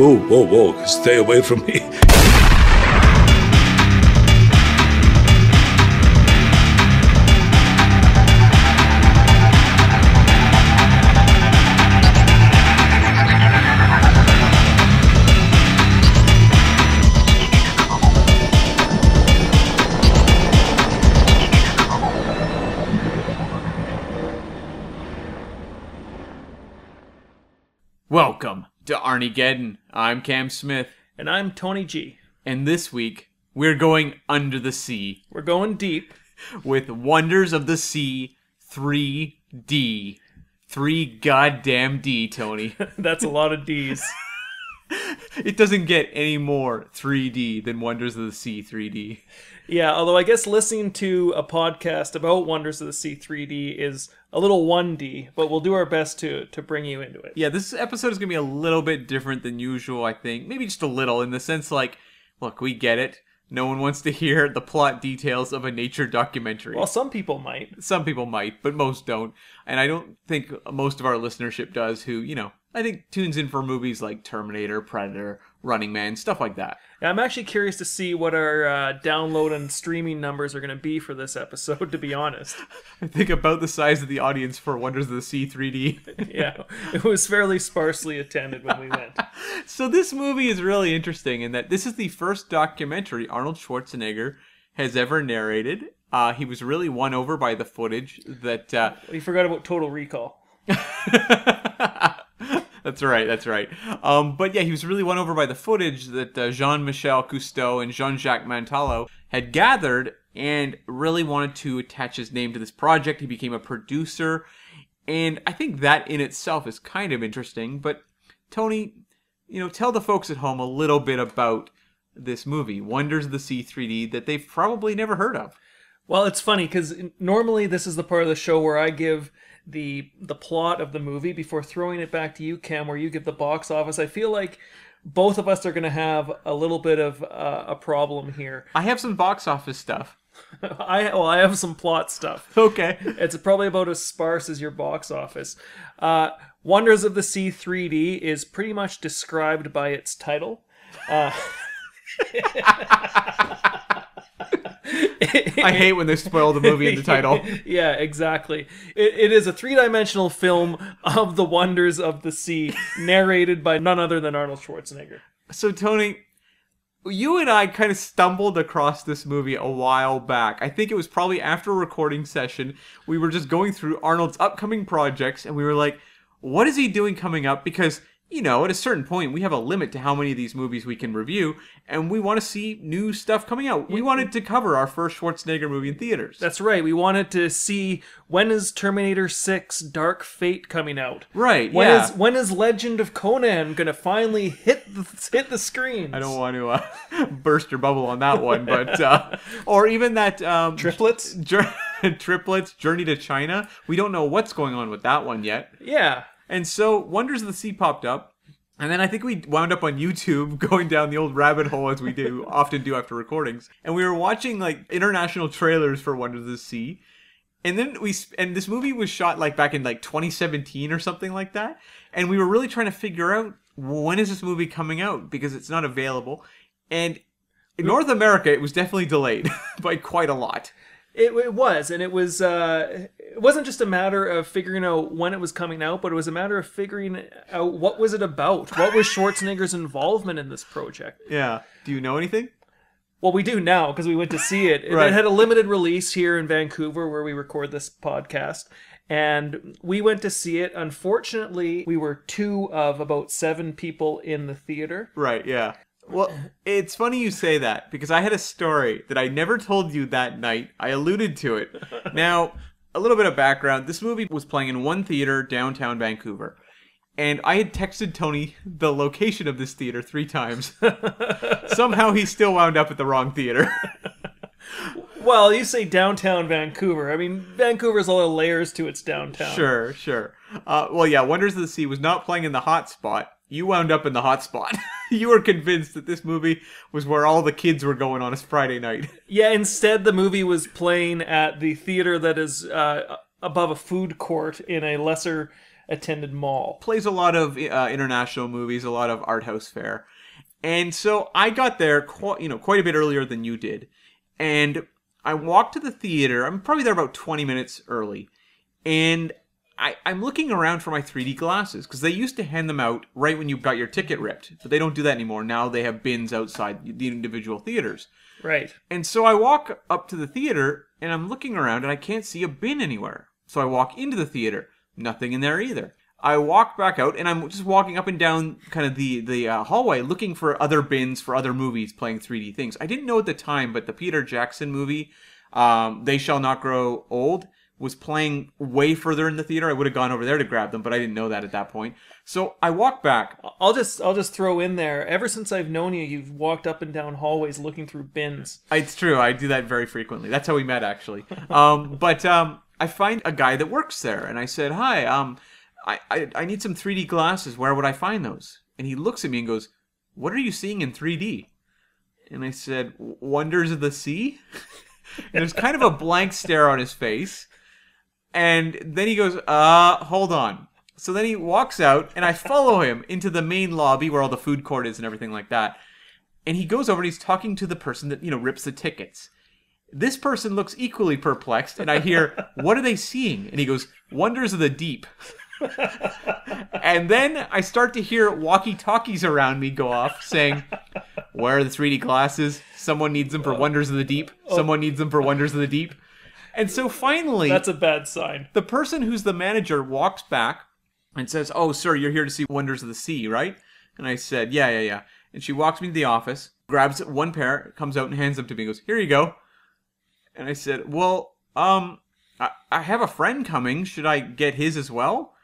whoa, whoa, whoa, stay away from me. Arnie Geddon. I'm Cam Smith, And I'm Tony G. and this week we're going under the sea We're going deep. with Wonders of the Sea 3D. Three goddamn D, Tony. That's a lot of D's. it doesn't get any more 3D than Wonders of the Sea 3D. yeah, although I guess listening to a podcast about Wonders of the Sea 3D is a little 1D, but we'll do our best to to bring you into it. Yeah, this episode is going to be a little bit different than usual, I think. Maybe just a little, in the sense like, look, we get it. No one wants to hear the plot details of a nature documentary. Well, some people might. Some people might, but most don't. And I don't think most of our listenership does who, you know, I think tunes in for movies like Terminator, Predator, Running Man, stuff like that. I'm actually curious to see what our uh, download and streaming numbers are going to be for this episode, to be honest. I think about the size of the audience for Wonders of the Sea 3D. Yeah, it was fairly sparsely attended when we went. so this movie is really interesting in that this is the first documentary Arnold Schwarzenegger has ever narrated. Uh, he was really won over by the footage that uh, We forgot about Total Recall. That's right. That's right. Um, but yeah, he was really won over by the footage that uh, Jean-Michel Cousteau and Jean-Jacques Mantello had gathered, and really wanted to attach his name to this project. He became a producer, and I think that in itself is kind of interesting. But Tony, you know, tell the folks at home a little bit about this movie, Wonders of the Sea 3D, that they've probably never heard of. Well, it's funny because normally this is the part of the show where I give the the plot of the movie before throwing it back to you, Cam, where you give the box office. I feel like both of us are going to have a little bit of uh, a problem here. I have some box office stuff. I well, I have some plot stuff. Okay. It's probably about as sparse as your box office. Uh, Wonders of the Sea 3D is pretty much described by its title. Uh, I hate when they spoil the movie in the title. yeah, exactly. It, it is a three dimensional film of the wonders of the sea, narrated by none other than Arnold Schwarzenegger. So Tony, you and I kind of stumbled across this movie a while back. I think it was probably after a recording session. We were just going through Arnold's upcoming projects and we were like, what is he doing coming up? Because, you know, at a certain point, we have a limit to how many of these movies we can review, and we want to see new stuff coming out. We wanted to cover our first Schwarzenegger movie in theaters. That's right. We wanted to see when is Terminator 6 Dark Fate coming out? right, When yeah. is when is Legend of Conan gonna finally hit the hit the screens? I don't want to uh, burst your bubble on that one, but uh, or even that um, triplets. Triplets journey to china we don't know what's going on with that one yet Yeah, and so wonders of the sea popped up and then i think we wound up on youtube going down the old rabbit hole as we do often do after recordings. And we were watching like international trailers for wonders of the sea. And then we and this movie was shot like back in like 2017 or something like that. And we were really trying to figure out when is this movie coming out because it's not available. And in north america it was definitely delayed by quite a lot it, it was, and it was. Uh, it wasn't just a matter of figuring out when it was coming out, but it was a matter of figuring out what was it about. What was Schwarzenegger's involvement in this project? yeah do you know anything Well, we do now because we went to see it. Right. It had a limited release here in Vancouver where we record this podcast. And we went to see it. Unfortunately, we were two of about seven people in the theater. Right, yeah. Well, it's funny you say that because I had a story that I never told you that night. I alluded to it. Now, a little bit of background. This movie was playing in one theater downtown Vancouver. And I had texted Tony the location of this theater three times. Somehow he still wound up at the wrong theater. Well, you say downtown Vancouver. I mean, Vancouver's a lot of layers to its downtown. sure, sure. Uh, well, yeah, Wonders of the Sea was not playing in the hot spot. You wound up in the hot spot. you were convinced that this movie was where all the kids were going on a Friday night. Yeah, instead, the movie was playing at the theater that is uh, above a food court in a lesser attended mall. plays a lot of uh, international movies, a lot of art house fare, and so I got there, quite, you know, quite a bit earlier than you did, and I walked to the theater. I'm probably there about 20 minutes early, and I, I'm looking around for my 3D glasses because they used to hand them out right when you got your ticket ripped, but they don't do that anymore. Now they have bins outside the individual theaters. Right. And so I walk up to the theater and I'm looking around and I can't see a bin anywhere. So I walk into the theater, nothing in there either. I walk back out and I'm just walking up and down kind of the the uh, hallway looking for other bins for other movies playing 3D things. I didn't know at the time, but the Peter Jackson movie, um, They Shall Not Grow Old, was playing way further in the theater. I would have gone over there to grab them, but I didn't know that at that point. So I walk back. I'll just I'll just throw in there. Ever since I've known you, you've walked up and down hallways looking through bins. It's true. I do that very frequently. That's how we met, actually. Um, but um, I find a guy that works there, and I said, "Hi, um, I, I I need some 3D glasses. Where would I find those?" And he looks at me and goes, "What are you seeing in 3D?" And I said, "Wonders of the Sea." and there's kind of a blank stare on his face, and then he goes, "Uh, hold on." So then he walks out, and I follow him into the main lobby where all the food court is and everything like that. And he goes over and he's talking to the person that you know rips the tickets. This person looks equally perplexed and i hear what are they seeing? And he goes wonders of the deep. And then i start to hear walkie talkies around me go off saying where are the 3d glasses? Someone needs them for wonders of the deep. someone needs them for wonders of the deep and so finally That's a bad sign. the person who's the manager walks back and says, "Oh, sir, you're here to see Wonders of the Sea, right?" And I said, "Yeah, yeah, yeah." And she walks me to the office, grabs one pair, comes out and hands them to me. and Goes, "Here you go." And I said, "Well, um, I, I have a friend coming. Should I get his as well?"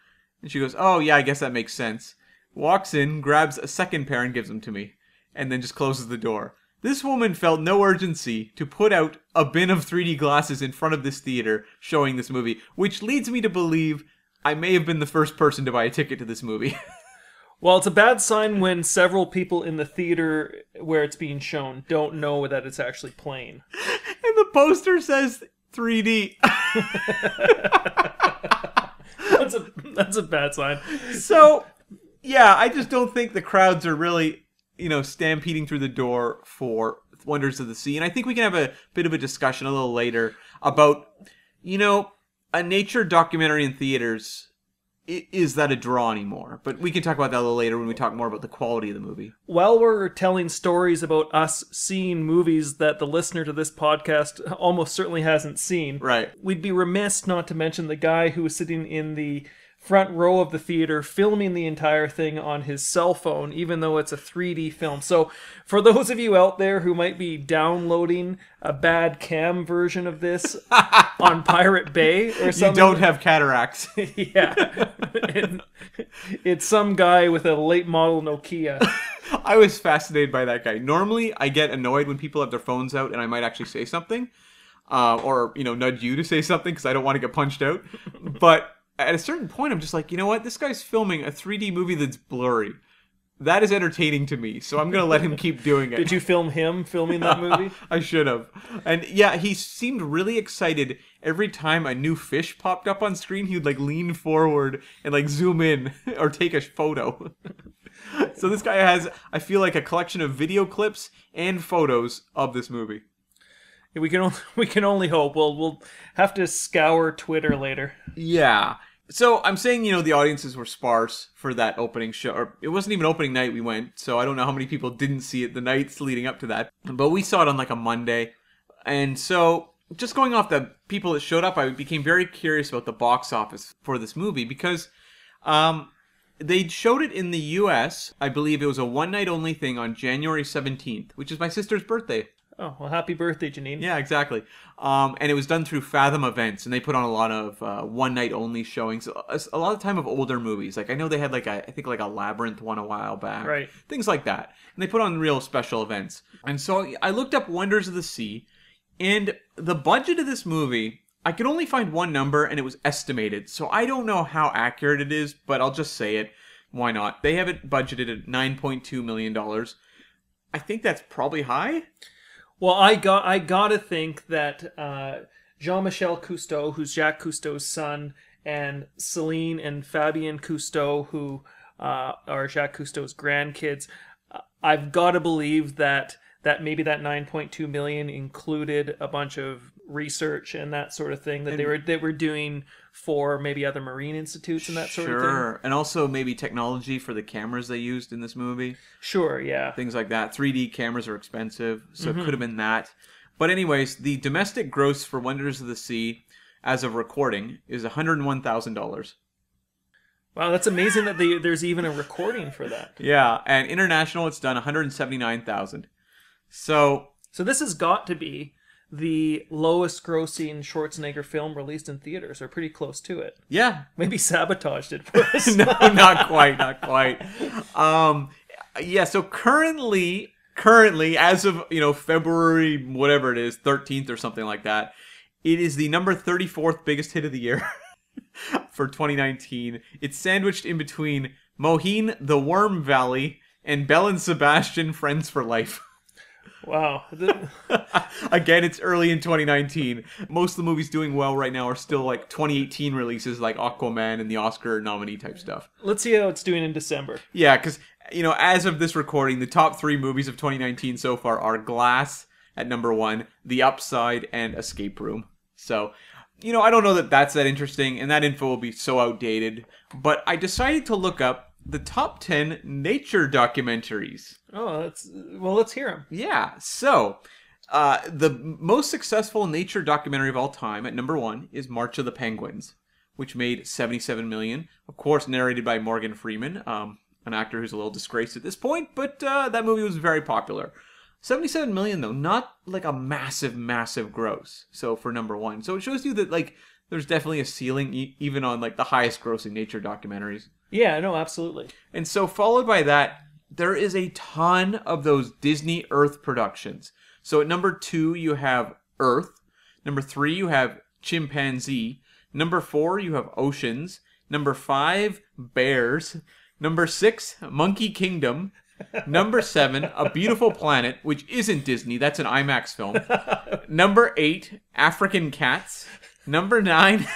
And she goes, "Oh, yeah, I guess that makes sense." Walks in, grabs a second pair and gives them to me, and then just closes the door. This woman felt no urgency to put out a bin of 3D glasses in front of this theater showing this movie, which leads me to believe I may have been the first person to buy a ticket to this movie. Well, it's a bad sign when several people in the theater where it's being shown don't know that it's actually playing. and the poster says 3D. That's a that's a bad sign. so, yeah, I just don't think the crowds are really, you know, stampeding through the door for Wonders of the Sea. And I think we can have a bit of a discussion a little later about, you know, a nature documentary in theaters. Is that a draw anymore? But we can talk about that a little later when we talk more about the quality of the movie. While we're telling stories about us seeing movies that the listener to this podcast almost certainly hasn't seen, Right. we'd be remiss not to mention the guy who was sitting in the front row of the theater filming the entire thing on his cell phone, even though it's a 3D film. So, for those of you out there who might be downloading a bad cam version of this on Pirate Bay or something, You don't have cataracts. yeah, And it's some guy with a late model Nokia. I was fascinated by that guy. Normally, I get annoyed when people have their phones out and I might actually say something, uh, or you know, nudge you to say something because I don't want to get punched out. but at a certain point, I'm just like, you know what? This guy's filming a 3D movie that's blurry. That is entertaining to me, so I'm gonna let him keep doing it. Did you film him filming that movie? I should have. And yeah, he seemed really excited every time a new fish popped up on screen. He'd like lean forward and like zoom in or take a photo. so this guy has, I feel like, a collection of video clips and photos of this movie. We can only, we can only hope. We'll we'll have to scour Twitter later. Yeah. So I'm saying, you know, the audiences were sparse for that opening show. It wasn't even opening night we went, so I don't know how many people didn't see it the nights leading up to that. But we saw it on like a Monday. And so just going off the people that showed up, I became very curious about the box office for this movie because um they showed it in the US. I believe it was a one night only thing on January 17th, which is my sister's birthday. Oh well, happy birthday, Janine. Yeah, exactly. Um, and it was done through Fathom Events, and they put on a lot of uh, one night only showings. A, a lot of time of older movies. Like I know they had like a, I think like a Labyrinth one a while back. Right. Things like that. And they put on real special events. And so I looked up Wonders of the Sea, and the budget of this movie. I could only find one number, and it was estimated. So I don't know how accurate it is, but I'll just say it. Why not? They have it budgeted at nine point two million dollars. I think that's probably high. Well, I got I gotta think that uh, Jean Michel Cousteau, who's Jacques Cousteau's son, and Celine and Fabien Cousteau, who uh, are Jacques Cousteau's grandkids. Uh, I've got to believe that that maybe that 9.2 million included a bunch of research and that sort of thing that they were they were doing for maybe other marine institutes and that sort of thing. Sure. And also maybe technology for the cameras they used in this movie. Sure, yeah. Things like that. 3D cameras are expensive, so Mm-hmm. it could have been that. But anyways, the domestic gross for Wonders of the Sea as of recording is $101,000. Wow, that's amazing that they, there's even a recording for that. Yeah, and international it's done 179,000. So, So this has got to be the lowest grossing Schwarzenegger film released in theaters, or pretty close to it. yeah, Maybe sabotaged it for us. no, not quite, not quite. Um, yeah. So currently, currently, as of you know February, whatever it is, thirteenth or something like that, it is the number thirty fourth biggest hit of the year for 2019. It's sandwiched in between Mohin, The Worm Valley, and Belle and Sebastian, Friends for Life. Wow. Again, it's early in 2019. Most of the movies doing well right now are still like 2018 releases, like Aquaman and the Oscar nominee type stuff. Let's see how it's doing in December. Yeah, because you know, as of this recording, the top three movies of 2019 so far are Glass at number one, The Upside, and Escape Room. So, you know, I don't know that that's that interesting, and that info will be so outdated. But I decided to look up the top 10 nature documentaries. Oh, that's well. Let's hear them. Yeah, so. Uh, the most successful nature documentary of all time at number one is March of the Penguins, which made 77 million. Of course, narrated by Morgan Freeman, um, an actor who's a little disgraced at this point, but uh, that movie was very popular. 77 million though, not like a massive, massive gross. So for number one, so it shows you that like there's definitely a ceiling e- even on like the highest grossing nature documentaries. Yeah, no, absolutely. And so, followed by that, there is a ton of those Disney Earth productions. So, at number two, you have Earth. Number three, you have Chimpanzee. Number four, you have Oceans. Number five, Bears. Number six, Monkey Kingdom. Number seven, A Beautiful Planet, which isn't Disney, that's an IMAX film. Number eight, African Cats. Number nine,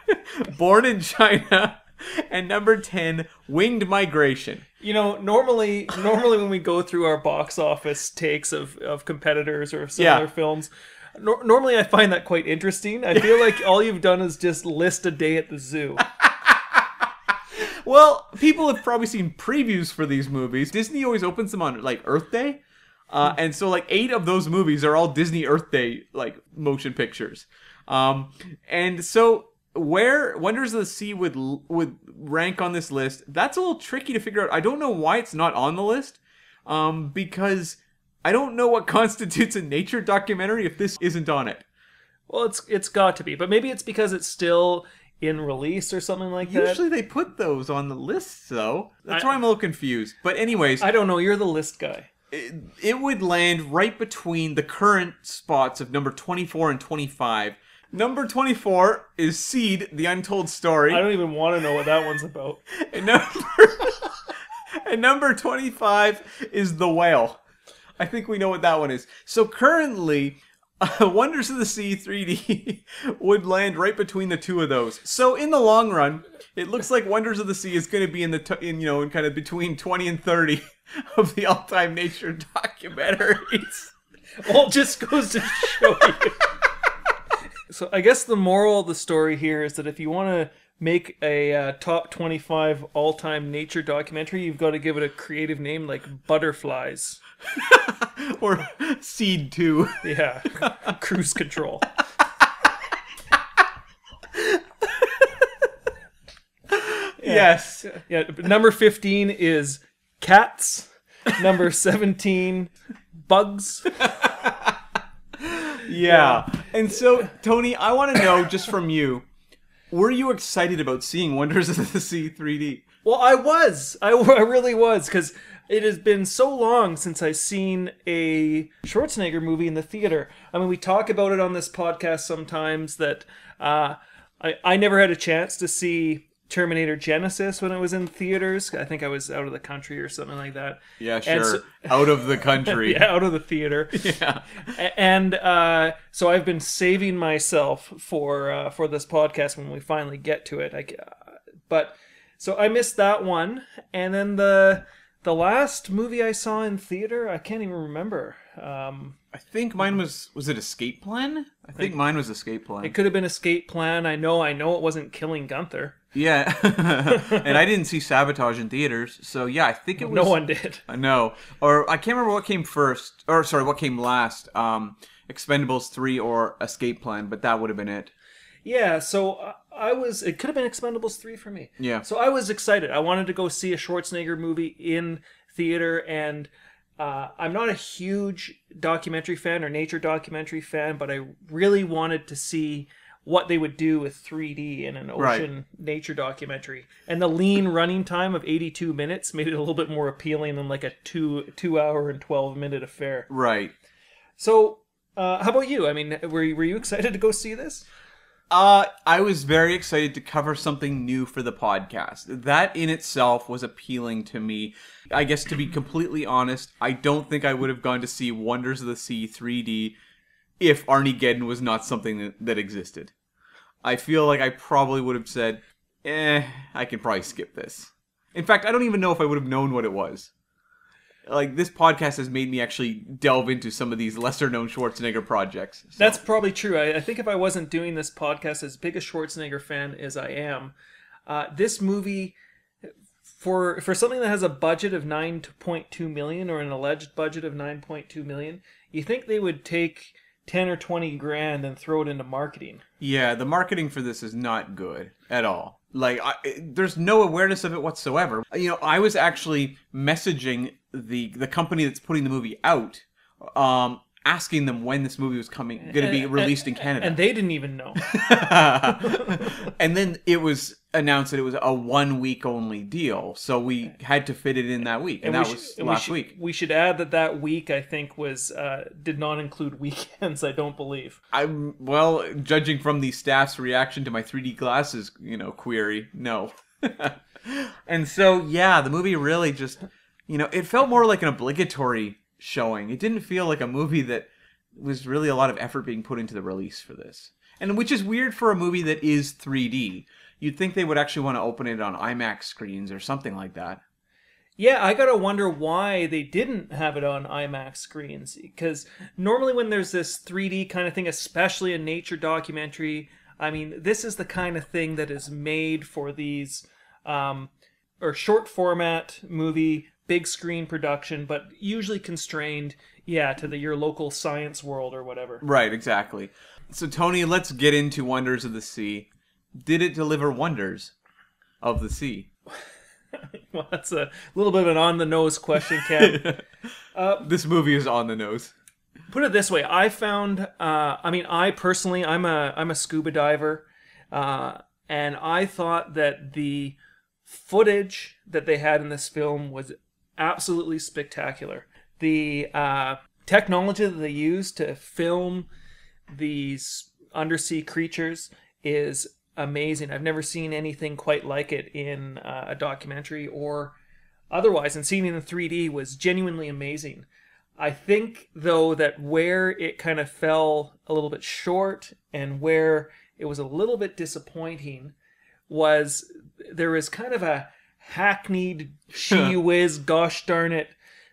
Born in China. And number 10, Winged Migration. You know, normally, normally when we go through our box office takes of, of competitors or similar Yeah. films, nor- normally I find that quite interesting. I feel like all you've done is just list a day at the zoo. Well, people have probably seen previews for these movies. Disney always opens them on like Earth Day. Uh, and so like eight of those movies are all Disney Earth Day like motion pictures. Um, and so where Wonders of the Sea would would rank on this list, that's a little tricky to figure out. I don't know why it's not on the list. Um, because I don't know what constitutes a nature documentary if this isn't on it. Well, it's it's got to be, but maybe it's because it's still in release or something like that. Usually they put those on the list though. That's I- why I'm a little confused. But anyways, I don't know. You're the list guy. it, it would land right between the current spots of number 24 and 25. Number 24 is Seed, The Untold Story. I don't even want to know what that one's about. And number, and number 25 is The Whale. I think we know what that one is. So currently, uh, Wonders of the Sea 3D would land right between the two of those. So in the long run, it looks like Wonders of the Sea is going to be in the t- in you know in kind of between 20 and 30 of the all-time nature documentaries. Well, just goes to show you. So I guess the moral of the story here is that if you want to make a uh, top 25 all-time nature documentary, you've got to give it a creative name like Butterflies. or Seed 2. Yeah, cruise control. Yes. Yeah, number 15 is cats. Number 17, bugs. Yeah. And so, Tony, I want to know just from you, were you excited about seeing Wonders of the Sea 3D? Well, I was. I, I really was because it has been so long since I've seen a Schwarzenegger movie in the theater. I mean, we talk about it on this podcast sometimes that uh, I I never had a chance to see Terminator Genisys when it was in theaters. I think I was out of the country or something like that. Yeah, sure. so- Out of the country. Yeah, out of the theater. Yeah. And uh, so I've been saving myself for uh, for this podcast when we finally get to it. I, uh, but so I missed that one, and then the the last movie I saw in theater, I can't even remember. Um, I think mine was was it Escape Plan? I think mine was Escape Plan. it could have been Escape Plan. I know, I know, it wasn't Killing Gunther. Yeah. and I didn't see Sabotage in theaters, so yeah, I think it was No one did. I know. Or I can't remember what came first or sorry, what came last. Um Expendables 3 or Escape Plan, but that would have been it. Yeah, so I was. It could have been Expendables three for me. Yeah. So I was excited. I wanted to go see a Schwarzenegger movie in theater, and uh, I'm not a huge documentary fan or nature documentary fan, but I really wanted to see what they would do with 3D in an Right. ocean nature documentary. And the lean running time of 82 minutes made it a little bit more appealing than like a two two hour and 12 minute affair. Right. So. Uh, how about you? I mean, were you, were you excited to go see this? Uh, I was very excited to cover something new for the podcast. That in itself was appealing to me. I guess to be completely honest, I don't think I would have gone to see Wonders of the Sea 3D if Arnie Geddon was not something that, that existed. I feel like I probably would have said, eh, I can probably skip this. In fact, I don't even know if I would have known what it was. Like, this podcast has made me actually delve into some of these lesser known Schwarzenegger projects. So- That's probably true. I, I think if I wasn't doing this podcast as big a Schwarzenegger fan as I am, uh, this movie for for something that has a budget of 9.2 million or an alleged budget of 9.2 million, you think they would take 10 or 20 grand and throw it into marketing. Yeah, the marketing for this is not good at all. Like, I, there's no awareness of it whatsoever. You know, I was actually messaging the the company that's putting the movie out, um, asking them when this movie was coming, going to be released in Canada. And they didn't even know. and then it was announced that it was a one week only deal, so we had to fit it in that week, and, we that should- was and we last should- week. We should add that that week I think was uh, did not include weekends. I don't believe. I'm well, judging from the staff's reaction to my 3D glasses, you know, query, no. and so, yeah, the movie really just, you know, it felt more like an obligatory showing. It didn't feel like a movie that was really a lot of effort being put into the release for this. And which is weird for a movie that is 3D. You'd think they would actually want to open it on IMAX screens or something like that. Yeah, I gotta wonder why they didn't have it on IMAX screens. Because normally, when there's this 3D kind of thing, especially a nature documentary, I mean, this is the kind of thing that is made for these, um, or short format movie, big screen production, but usually constrained, yeah, to the your local science world or whatever. Right, exactly. So, Tony, let's get into Wonders of the Sea. Did it deliver wonders of the sea? Well, that's a little bit of an on the nose question, Cam. This movie is on the nose. put it this way i found uh, i mean i personally i'm a i'm a scuba diver uh, and i thought that the footage that they had in this film was absolutely spectacular. The uh, technology that they use to film these undersea creatures is amazing. I've never seen anything quite like it in uh, a documentary or otherwise and seeing it in 3d was genuinely amazing. I think though that where it kind of fell a little bit short and where it was a little bit disappointing was there was kind of a hackneyed she whiz gosh darn it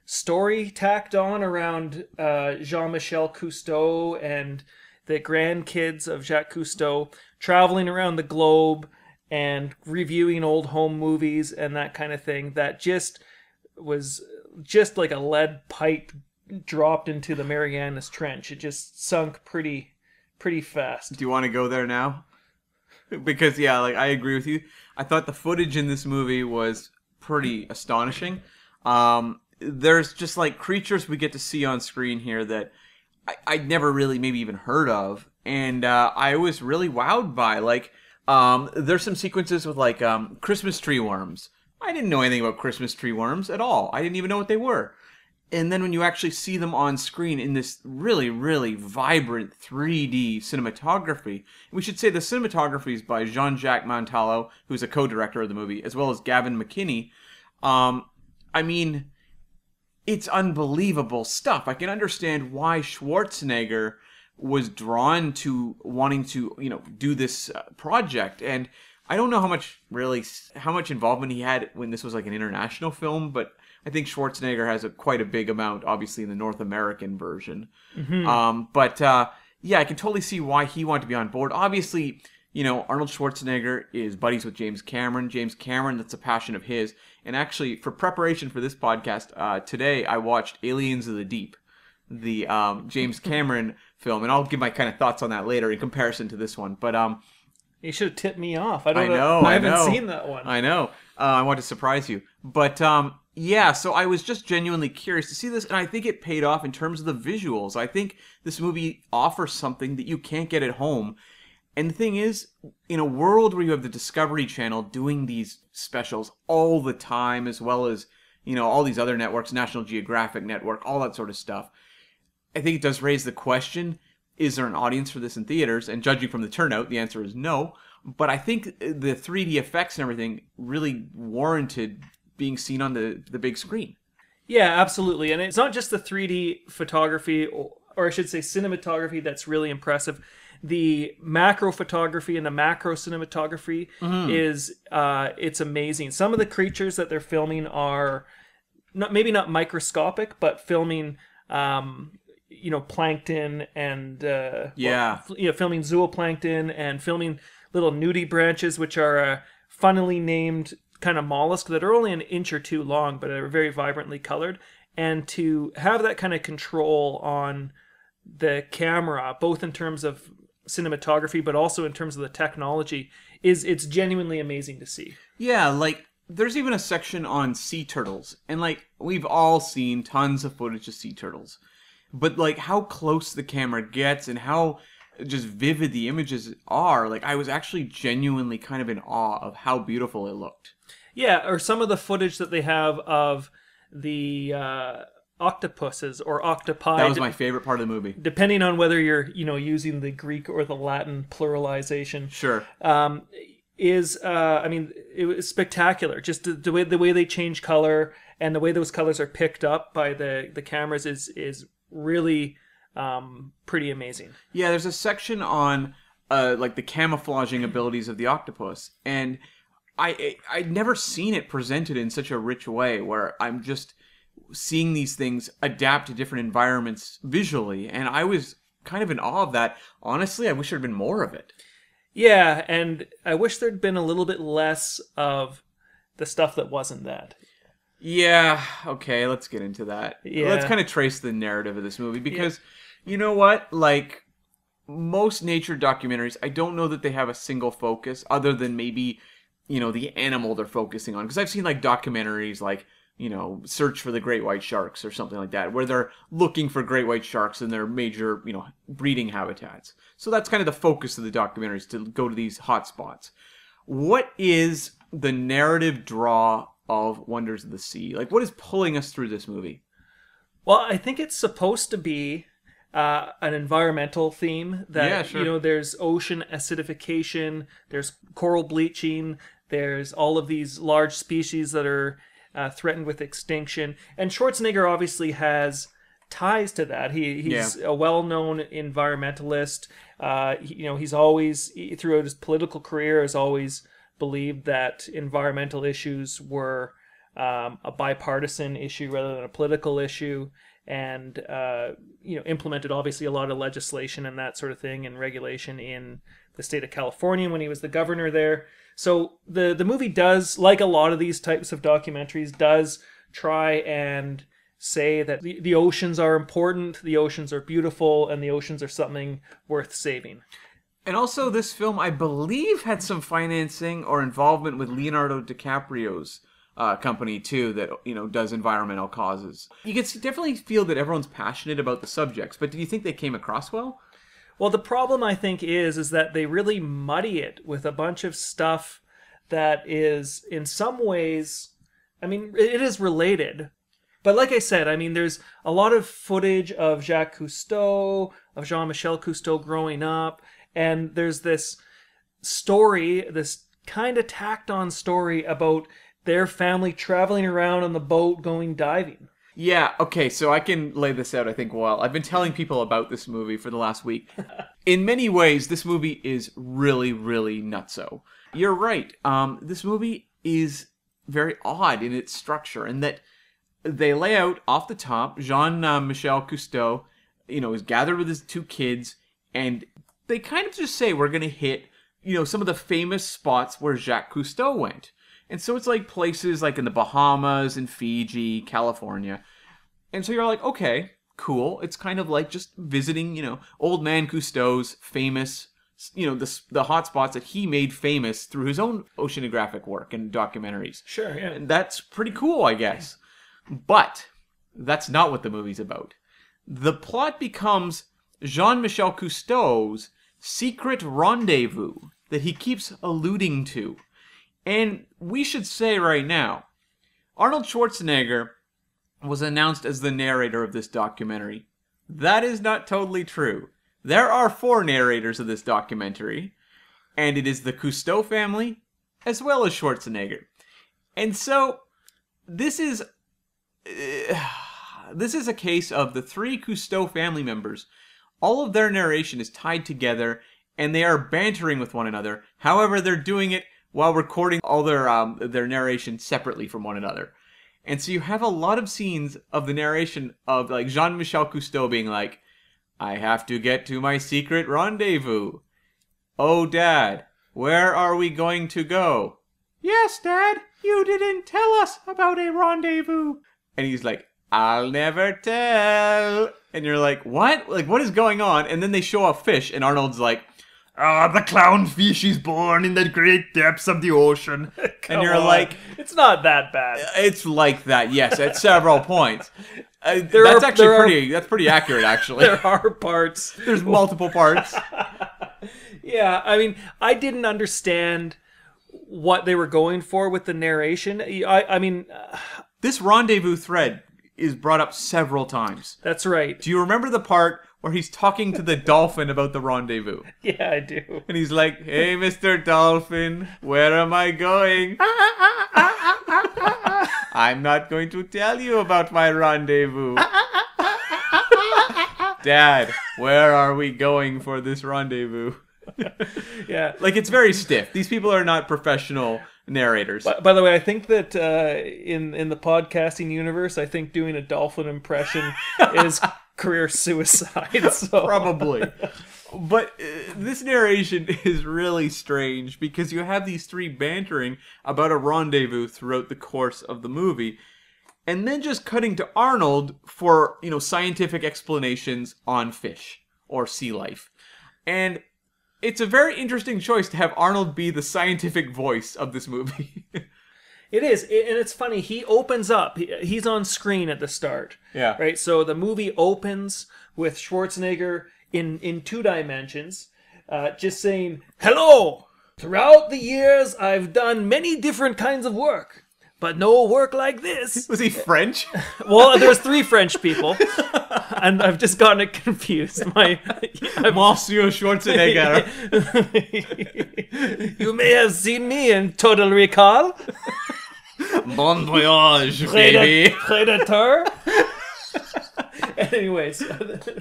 story tacked on around uh, Jean-Michel Cousteau and the grandkids of Jacques Cousteau traveling around the globe and reviewing old home movies and that kind of thing that just was just like a lead pipe dropped into the Marianas Trench. It just sunk pretty pretty fast. Do you want to go there now? Because yeah, like I agree with you. I thought the footage in this movie was pretty astonishing. Um, there's just like creatures we get to see on screen here that I, I'd never really maybe even heard of, and uh, I was really wowed by. Like, um, there's some sequences with like um, Christmas tree worms. I didn't know anything about Christmas tree worms at all. I didn't even know what they were. And then when you actually see them on screen in this really, really vibrant 3D cinematography, we should say the cinematography is by Jean-Jacques Mantello, who's a co-director of the movie, as well as Gavin McKinney. Um, I mean, it's unbelievable stuff. I can understand why Schwarzenegger was drawn to wanting to, you know, do this uh, project and I don't know how much really how much involvement he had when this was like an international film, but I think Schwarzenegger has a quite a big amount, obviously in the North American version. Um, but uh, yeah, I can totally see why he wanted to be on board. Obviously, you know Arnold Schwarzenegger is buddies with James Cameron. James Cameron, that's a passion of his. And actually, for preparation for this podcast uh, today, I watched Aliens of the Deep, the um, James Cameron film, and I'll give my kind of thoughts on that later in comparison to this one. But um, You should have tipped me off. I don't I know. I, haven't know. seen that one. I know. Uh, I want to surprise you, but um, yeah. So I was just genuinely curious to see this, and I think it paid off in terms of the visuals. I think this movie offers something that you can't get at home. And the thing is, in a world where you have the Discovery Channel doing these specials all the time, as well as you know all these other networks, National Geographic Network, all that sort of stuff, I think it does raise the question: Is there an audience for this in theaters? And judging from the turnout, the answer is no. But I think the 3D effects and everything really warranted being seen on the the big screen. Yeah, absolutely. And it's not just the 3D photography, or, or I should say cinematography, that's really impressive. The macro photography and the macro cinematography is uh, it's amazing. Some of the creatures that they're filming are not maybe not microscopic, but filming um, you know plankton and uh, Yeah. well, you know, filming zooplankton and filming little nudibranchs, which are uh, funnily named kind of mollusk that are only an inch or two long, but are very vibrantly colored. And to have that kind of control on the camera, both in terms of cinematography, but also in terms of the technology, is it's genuinely amazing to see. Yeah, like there's even a section on sea turtles, and like we've all seen tons of footage of sea turtles, but like how close the camera gets and how just vivid the images are, like I was actually genuinely kind of in awe of how beautiful it looked. Yeah, or some of the footage that they have of the uh, octopuses or octopi. That was my favorite part of the movie. depending on whether you're you know using the Greek or the Latin pluralization. Sure. um, is uh, I mean it was spectacular. Just the, the way the way they change color and the way those colors are picked up by the the cameras is is really um, pretty amazing. Yeah, there's a section on uh, like the camouflaging abilities of the octopus, and I I- I'd never seen it presented in such a rich way where I'm just seeing these things adapt to different environments visually, and I was kind of in awe of that. Honestly, I wish there'd been more of it. Yeah, and I wish there'd been a little bit less of the stuff that wasn't that. Yeah, okay, let's get into that. Yeah. Let's kind of trace the narrative of this movie because you know what? Like most nature documentaries, I don't know that they have a single focus other than maybe, you know, the animal they're focusing on. Because I've seen like documentaries like, you know, Search for the Great White Sharks or something like that, where they're looking for great white sharks in their major, you know, breeding habitats. So that's kind of the focus of the documentaries to go to these hot spots. What is the narrative draw of Wonders of the Sea? Like, what is pulling us through this movie? Well, I think it's supposed to be uh, an environmental theme that Yeah, sure. you know there's ocean acidification, there's coral bleaching, there's all of these large species that are uh, threatened with extinction, and Schwarzenegger obviously has ties to that. He he's a well-known environmentalist. Uh, he- you know, he's always he- throughout his political career has always believed that environmental issues were um, a bipartisan issue rather than a political issue, and uh, you know implemented obviously a lot of legislation and that sort of thing and regulation in the state of California when he was the governor there. So the the movie does, like a lot of these types of documentaries, does try and say that the, the oceans are important, the oceans are beautiful, and the oceans are something worth saving. And also, this film, I believe, had some financing or involvement with Leonardo DiCaprio's uh, company too, that you know does environmental causes. You can definitely feel that everyone's passionate about the subjects, but do you think they came across well? Well, the problem I think is is that they really muddy it with a bunch of stuff that is in some ways I mean it is related, But like I said, I mean, there's a lot of footage of Jacques Cousteau, of Jean Michel Cousteau growing up, and there's this story, this kind of tacked on story about their family traveling around on the boat going diving. Yeah, okay, so I can lay this out, I think, well. I've been telling people about this movie for the last week. In many ways, this movie is really, really nutso. You're right. Um, this movie is very odd in its structure, in that they lay out off the top Jean Michel Cousteau, you know, is gathered with his two kids, and they kind of just say, we're going to hit, you know, some of the famous spots where Jacques Cousteau went. And so it's like places like in the Bahamas and Fiji, California. And so you're like, okay, cool. It's kind of like just visiting, you know, old man Cousteau's famous, you know, the, the hot spots that he made famous through his own oceanographic work and documentaries. Sure, yeah. And that's pretty cool, I guess. But that's not what the movie's about. The plot becomes Jean Michel Cousteau's secret rendezvous that he keeps alluding to. And we should say right now, Arnold Schwarzenegger was announced as the narrator of this documentary. That is not totally true. There are four narrators of this documentary, and it is the Cousteau family as well as Schwarzenegger. And so this is uh, this is a case of the three Cousteau family members. All of their narration is tied together, and they are bantering with one another. However, they're doing it while recording all their um, their narration separately from one another. And so you have a lot of scenes of the narration of like Jean Michel Cousteau being like, I have to get to my secret rendezvous. Oh, Dad, where are we going to go? Yes, Dad, you didn't tell us about a rendezvous. And he's like, I'll never tell. And you're like, what? Like, what is going on? And then they show a fish, and Arnold's like, Ah, the clownfish is born in the great depths of the ocean. and you're on. like, it's not that bad. it's like that, yes, at several points. Uh, There that's are- actually there are- pretty. That's pretty accurate, actually. There are parts. There's multiple parts. Yeah, I mean, I didn't understand what they were going for with the narration. I, I mean, uh, This rendezvous thread is brought up several times. that's right. Do you remember the part where he's talking to the dolphin about the rendezvous? Yeah, I do. And he's like, "Hey, Mr. Dolphin, where am I going?" I'm not going to tell you about my rendezvous. Dad, where are we going for this rendezvous? Yeah. Like it's very stiff. These people are not professional narrators. By, by the way, I think that uh, in in the podcasting universe, I think doing a dolphin impression is career suicide. So Probably. But uh, this narration is really strange because you have these three bantering about a rendezvous throughout the course of the movie, and then just cutting to Arnold for, you know, scientific explanations on fish or sea life. And it's a very interesting choice to have Arnold be the scientific voice of this movie. It is, and it's funny. He opens up. He's on screen at the start. Yeah. Right. So the movie opens with Schwarzenegger in in two dimensions, uh, just saying, "Hello." Throughout the years, I've done many different kinds of work, but no work like this. Was he French? Well, there's three French people, and I've just gotten it confused. My, I'm, Monsieur Schwarzenegger. you may have seen me in Total Recall. Bon voyage, baby. Predator. Anyways,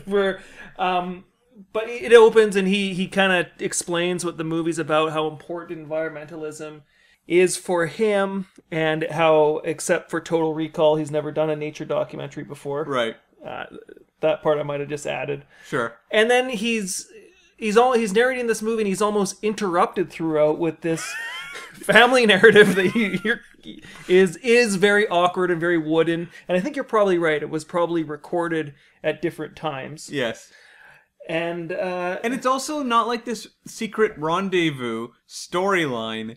we're um, but it opens and he he kind of explains what the movie's about, how important environmentalism is for him, and how except for Total Recall, he's never done a nature documentary before. Right. Uh, that part I might have just added. Sure. And then he's he's all he's narrating this movie and he's almost interrupted throughout with this family narrative that you, you're is is very awkward and very wooden. And I think you're probably right. It was probably recorded at different times. Yes. And uh, And it's also not like this secret rendezvous storyline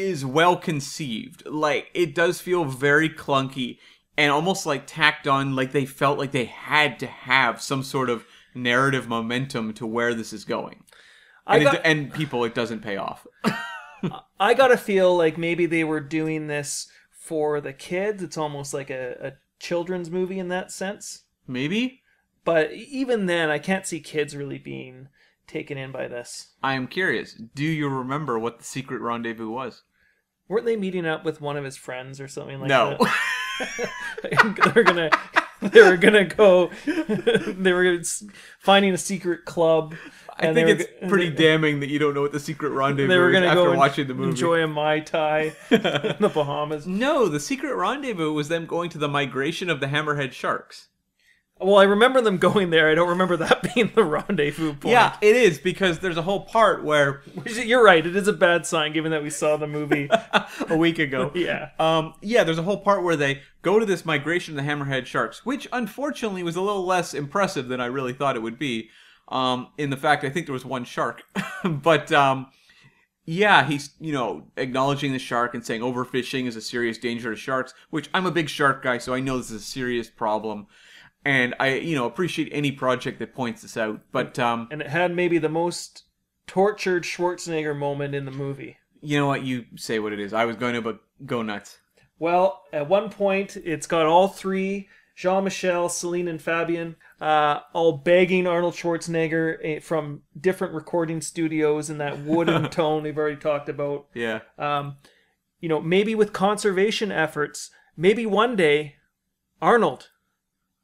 is well conceived. Like it does feel very clunky and almost like tacked on like they felt like they had to have some sort of narrative momentum to where this is going. And, got it, and people it doesn't pay off. I gotta feel like maybe they were doing this for the kids. It's almost like a, a children's movie in that sense. Maybe. But even then, I can't see kids really being taken in by this. I am curious. Do you remember what the secret rendezvous was? Weren't they meeting up with one of his friends or something like no. that? They're gonna. They were gonna go. They were s- finding a secret club. I think it's go- pretty they- damning that you don't know what the secret rendezvous They were gonna after go watching the movie. enjoy a mai tai in the Bahamas. No, the secret rendezvous was them going to the migration of the hammerhead sharks. Well, I remember them going there. I don't remember that being the rendezvous point. Yeah, it is because there's a whole part where Which You're right. It is a bad sign, given that we saw the movie. a week ago. yeah. Um, yeah, there's a whole part where they go to this migration of the hammerhead sharks, which unfortunately was a little less impressive than I really thought it would be. Um, in the fact, I think there was one shark, but um, yeah, he's you know acknowledging the shark and saying overfishing is a serious danger to sharks, which I'm a big shark guy, so I know this is a serious problem, and I you know appreciate any project that points this out. But um, And it had maybe the most tortured Schwarzenegger moment in the movie. you know what? You say what it is. I was going to but go nuts. Well, at one point, it's got all three Jean Michel, Celine, and Fabien uh, all begging Arnold Schwarzenegger eh, from different recording studios in that wooden tone we've already talked about. Yeah. Um, you know, maybe with conservation efforts, maybe one day, Arnold,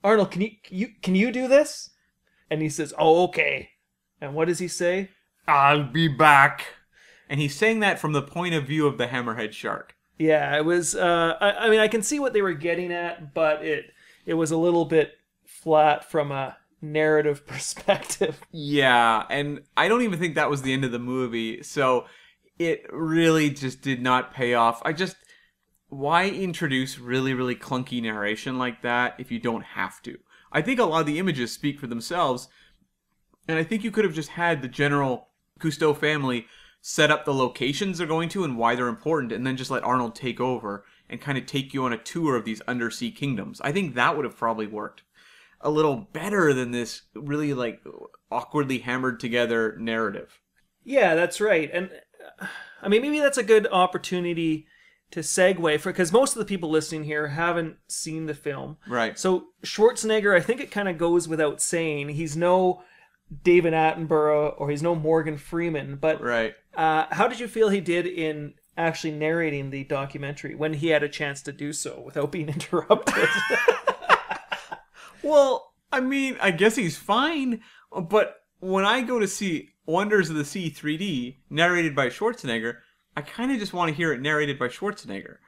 Arnold, can you, you can you do this? And he says, "Oh, okay." And what does he say? I'll be back. And he's saying that from the point of view of the hammerhead shark. Yeah, it was. Uh, I, I mean, I can see what they were getting at, but it it was a little bit flat from a narrative perspective. Yeah, and I don't even think that was the end of the movie. So it really just did not pay off. I just why introduce really really clunky narration like that if you don't have to? I think a lot of the images speak for themselves. And I think you could have just had the general Cousteau family set up the locations they're going to and why they're important, and then just let Arnold take over and kind of take you on a tour of these undersea kingdoms. I think that would have probably worked a little better than this really like awkwardly hammered together narrative. Yeah, that's right. And uh, I mean, maybe that's a good opportunity to segue for because most of the people listening here haven't seen the film. Right. So Schwarzenegger, I think it kind of goes without saying, he's no David Attenborough or he's no Morgan Freeman. But Right. uh, how did you feel he did in actually narrating the documentary when he had a chance to do so without being interrupted? Well, I mean, I guess he's fine, but when I go to see Wonders of the Sea 3D narrated by Schwarzenegger, I kind of just want to hear it narrated by Schwarzenegger.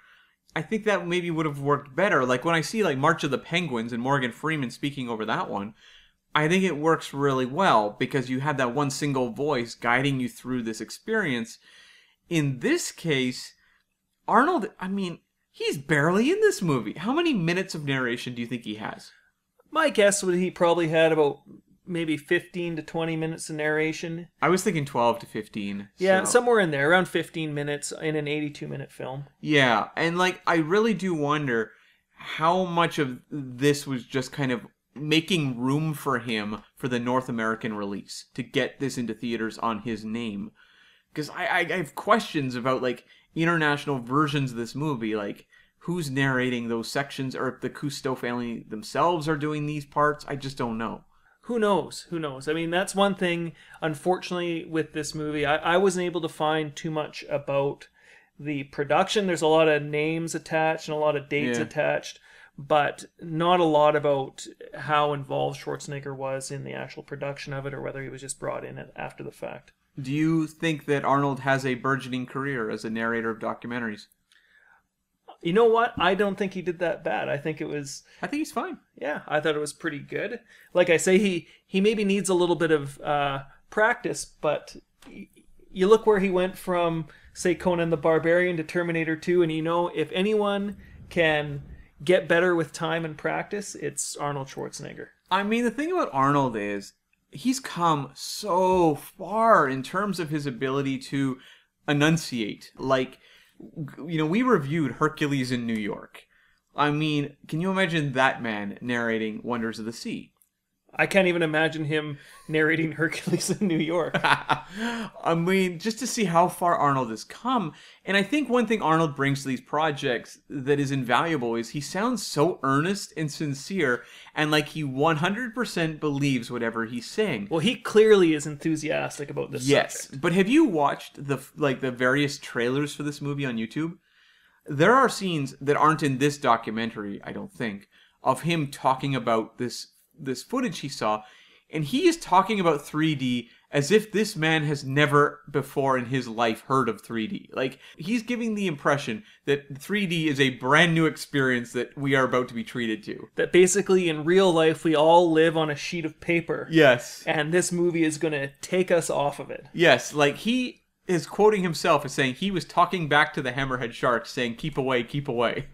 I think that maybe would have worked better. Like when I see like March of the Penguins and Morgan Freeman speaking over that one, I think it works really well because you have that one single voice guiding you through this experience. In this case, Arnold, I mean, he's barely in this movie. How many minutes of narration do you think he has? My guess would he probably had about maybe 15 to 20 minutes of narration. I was thinking 12 to 15. Yeah, so- somewhere in there, around 15 minutes in an 82 minute film. Yeah, and like I really do wonder how much of this was just kind of making room for him for the North American release to get this into theaters on his name. Because I, I, I have questions about like international versions of this movie, like who's narrating those sections, or if the Cousteau family themselves are doing these parts. I just don't know. Who knows? Who knows? I mean, that's one thing, unfortunately, with this movie. I, I wasn't able to find too much about the production. There's a lot of names attached and a lot of dates Yeah. attached, but not a lot about how involved Schwarzenegger was in the actual production of it or whether he was just brought in after the fact. Do you think that Arnold has a burgeoning career as a narrator of documentaries? You know what? I don't think he did that bad. I think it was I think he's fine. yeah, I thought it was pretty good. Like I say, he he maybe needs a little bit of uh, practice, but y- you look where he went from, say, Conan the Barbarian to Terminator 2, and you know if anyone can get better with time and practice, it's Arnold Schwarzenegger. I mean, the thing about Arnold is he's come so far in terms of his ability to enunciate. Like, you know, we reviewed Hercules in New York. I mean, can you imagine that man narrating Wonders of the Sea? I can't even imagine him narrating Hercules in New York. I mean, just to see how far Arnold has come. And I think one thing Arnold brings to these projects that is invaluable is he sounds so earnest and sincere and like he 100% believes whatever he's saying. Well, he clearly is enthusiastic about this Yes, subject. but have you watched the like the various trailers for this movie on YouTube? There are scenes that aren't in this documentary, I don't think, of him talking about this this footage he saw, and he is talking about 3D as if this man has never before in his life heard of 3D. Like he's giving the impression that 3D is a brand new experience that we are about to be treated to. That basically in real life we all live on a sheet of paper. Yes. And this movie is going to take us off of it. Yes, like he is quoting himself as saying he was talking back to the hammerhead sharks saying keep away keep away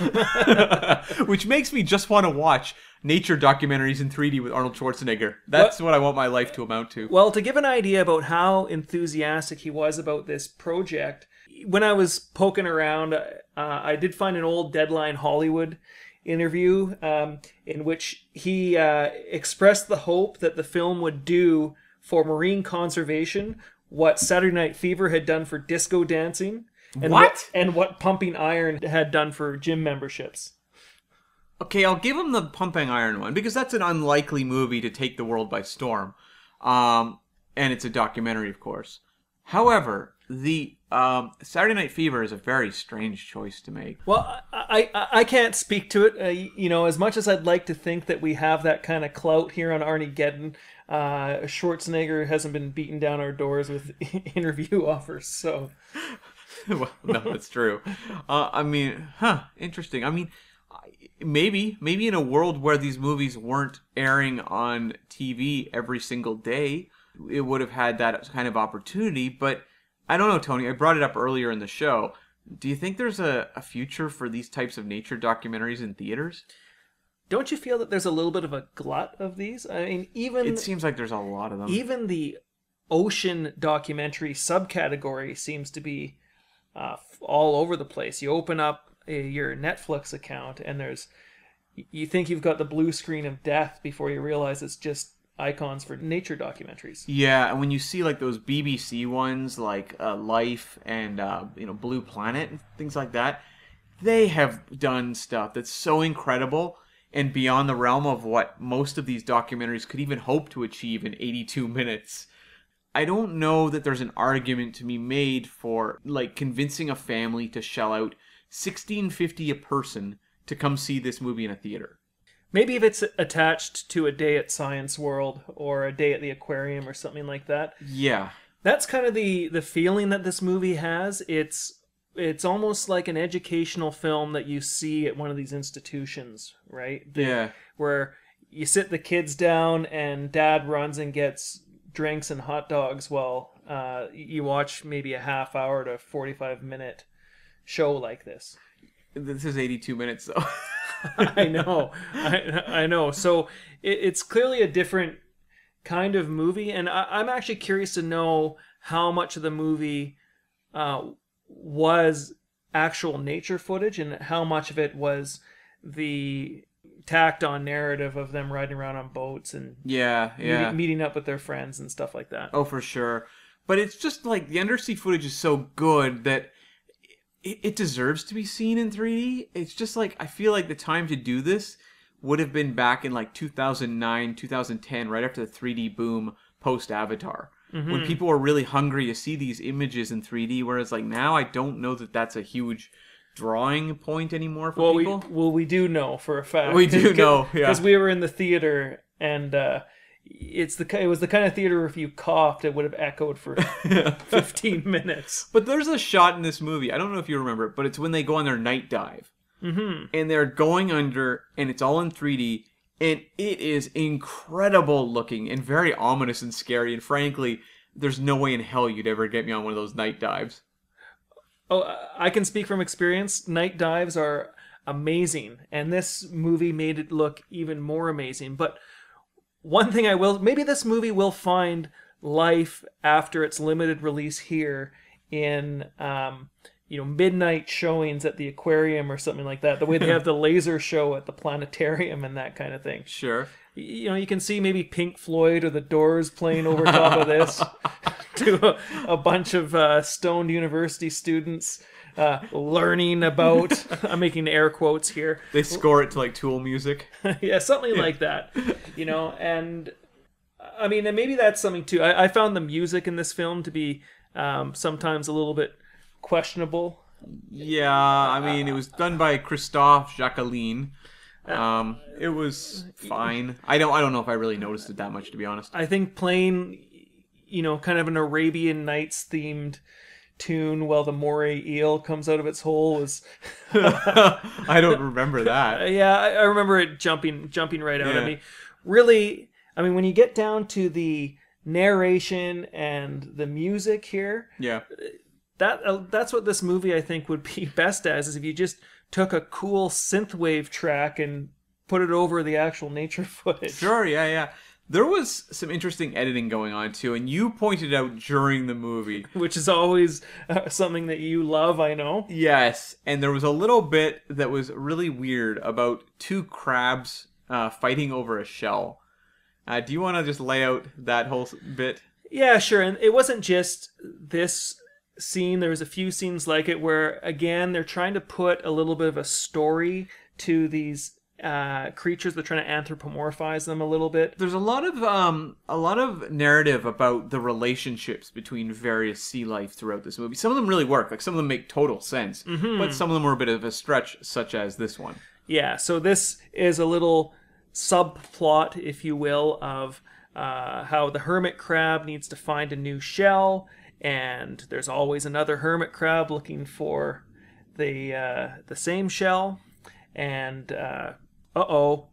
which makes me just want to watch nature documentaries in 3d with arnold schwarzenegger that's what, i want my life to amount to Well, to give an idea about how enthusiastic he was about this project, when I was poking around, uh, I did find an old Deadline Hollywood interview um, in which he uh, expressed the hope that the film would do for marine conservation what Saturday Night Fever had done for disco dancing. And What? and what Pumping Iron had done for gym memberships. Okay i'll give him the pumping iron one because that's an unlikely movie to take the world by storm um, and it's a documentary of course however the um, saturday night fever is a very strange choice to make Well, I, I, I can't speak to it. Uh, you know, as much as I'd like to think that we have that kind of clout here on Arnie Geddon, uh, Schwarzenegger hasn't been beating down our doors with interview offers. So, well, no, that's true. Uh, I mean, huh? Interesting. I mean, maybe, maybe in a world where these movies weren't airing on TV every single day, it would have had that kind of opportunity. But I don't know, Tony. I brought it up earlier in the show. Do you think there's a, a future for these types of nature documentaries in theaters? don't you feel that there's a little bit of a glut of these? I mean, even It seems like there's a lot of them. even the ocean documentary subcategory seems to be uh, all over the place. You open up your Netflix account, and there's you think you've got the blue screen of death before you realize it's just icons for nature documentaries. Yeah, and when you see like those BBC ones, like uh, Life and uh, you know Blue Planet and things like that, they have done stuff that's so incredible and beyond the realm of what most of these documentaries could even hope to achieve in 82 minutes. I don't know that there's an argument to be made for like convincing a family to shell out 1650 a person to come see this movie in a theater. Maybe if it's attached to a day at Science World or a day at the aquarium or something like that. Yeah. That's kind of the the feeling that this movie has. It's it's almost like an educational film that you see at one of these institutions, right? The- Yeah. Where you sit the kids down and dad runs and gets drinks and hot dogs while uh, you watch maybe a half hour to 45 minute show like this. This is 82 minutes though. I know, I, I know. So it, it's clearly a different kind of movie, and I, I'm actually curious to know how much of the movie uh, was actual nature footage, and how much of it was the tacked on narrative of them riding around on boats and yeah, yeah. meeting, meeting up with their friends and stuff like that. Oh, for sure. But it's just like the undersea footage is so good that it, it deserves to be seen in 3D. It's just like I feel like the time to do this would have been back in like 2009, 2010, right after the 3D boom post Avatar. Mm-hmm. When people were really hungry to see these images in 3D, whereas like now I don't know that that's a huge drawing point anymore for Well, we people. well we do know for a fact. We do know, yeah. because we were in the theater and uh, it's the it was the kind of theater where if you coughed, it would have echoed for fifteen minutes. But there's a shot in this movie. I don't know if you remember it, but it's when they go on their night dive. Mm-hmm. And they're going under, and it's all in 3D. And it is incredible looking and very ominous and scary. And frankly, there's no way in hell you'd ever get me on one of those night dives. Oh, I can speak from experience. Night dives are amazing, and this movie made it look even more amazing. But one thing I will maybe this movie will find life after its limited release here in um, you know midnight showings at the aquarium or something like that. The way they have the laser show at the planetarium and that kind of thing. Sure. you know, you can see maybe Pink Floyd or the Doors playing over top of this to a, a bunch of uh, stoned university students uh, learning about. I'm making air quotes here. They score it to like Tool music. yeah, something like that. You know, and I mean, and maybe that's something too. I, I found the music in this film to be um, sometimes a little bit questionable. Yeah, I mean, it was done by Christophe Jacqueline. Um, it was fine. I don't. I don't know if I really noticed it that much, to be honest. I think playing, you know, kind of an Arabian Nights themed tune while the moray eel comes out of its hole was I don't remember that. yeah I, I remember it jumping jumping right out Yeah. at me really i mean when you get down to the narration and the music here Yeah, that uh, that's what this movie i think would be best as is if you just took a cool synthwave track and put it over the actual nature footage sure. Yeah, yeah. There was some interesting editing going on too, and you pointed out during the movie. which is always uh, something that you love i know Yes, and there was a little bit that was really weird about two crabs uh, fighting over a shell. Uh, do you want to just lay out that whole bit? Yeah, sure. And it wasn't just this scene. There was a few scenes like it where, again, they're trying to put a little bit of a story to these uh, creatures. They're trying to anthropomorphize them a little bit. There's a lot of um a lot of narrative about the relationships between various sea life throughout this movie. Some of them really work, like some of them make total sense, but some of them were a bit of a stretch, such as this one. Yeah, so this is a little subplot, if you will, of uh, how the hermit crab needs to find a new shell, and there's always another hermit crab looking for the uh, the same shell, and uh oh,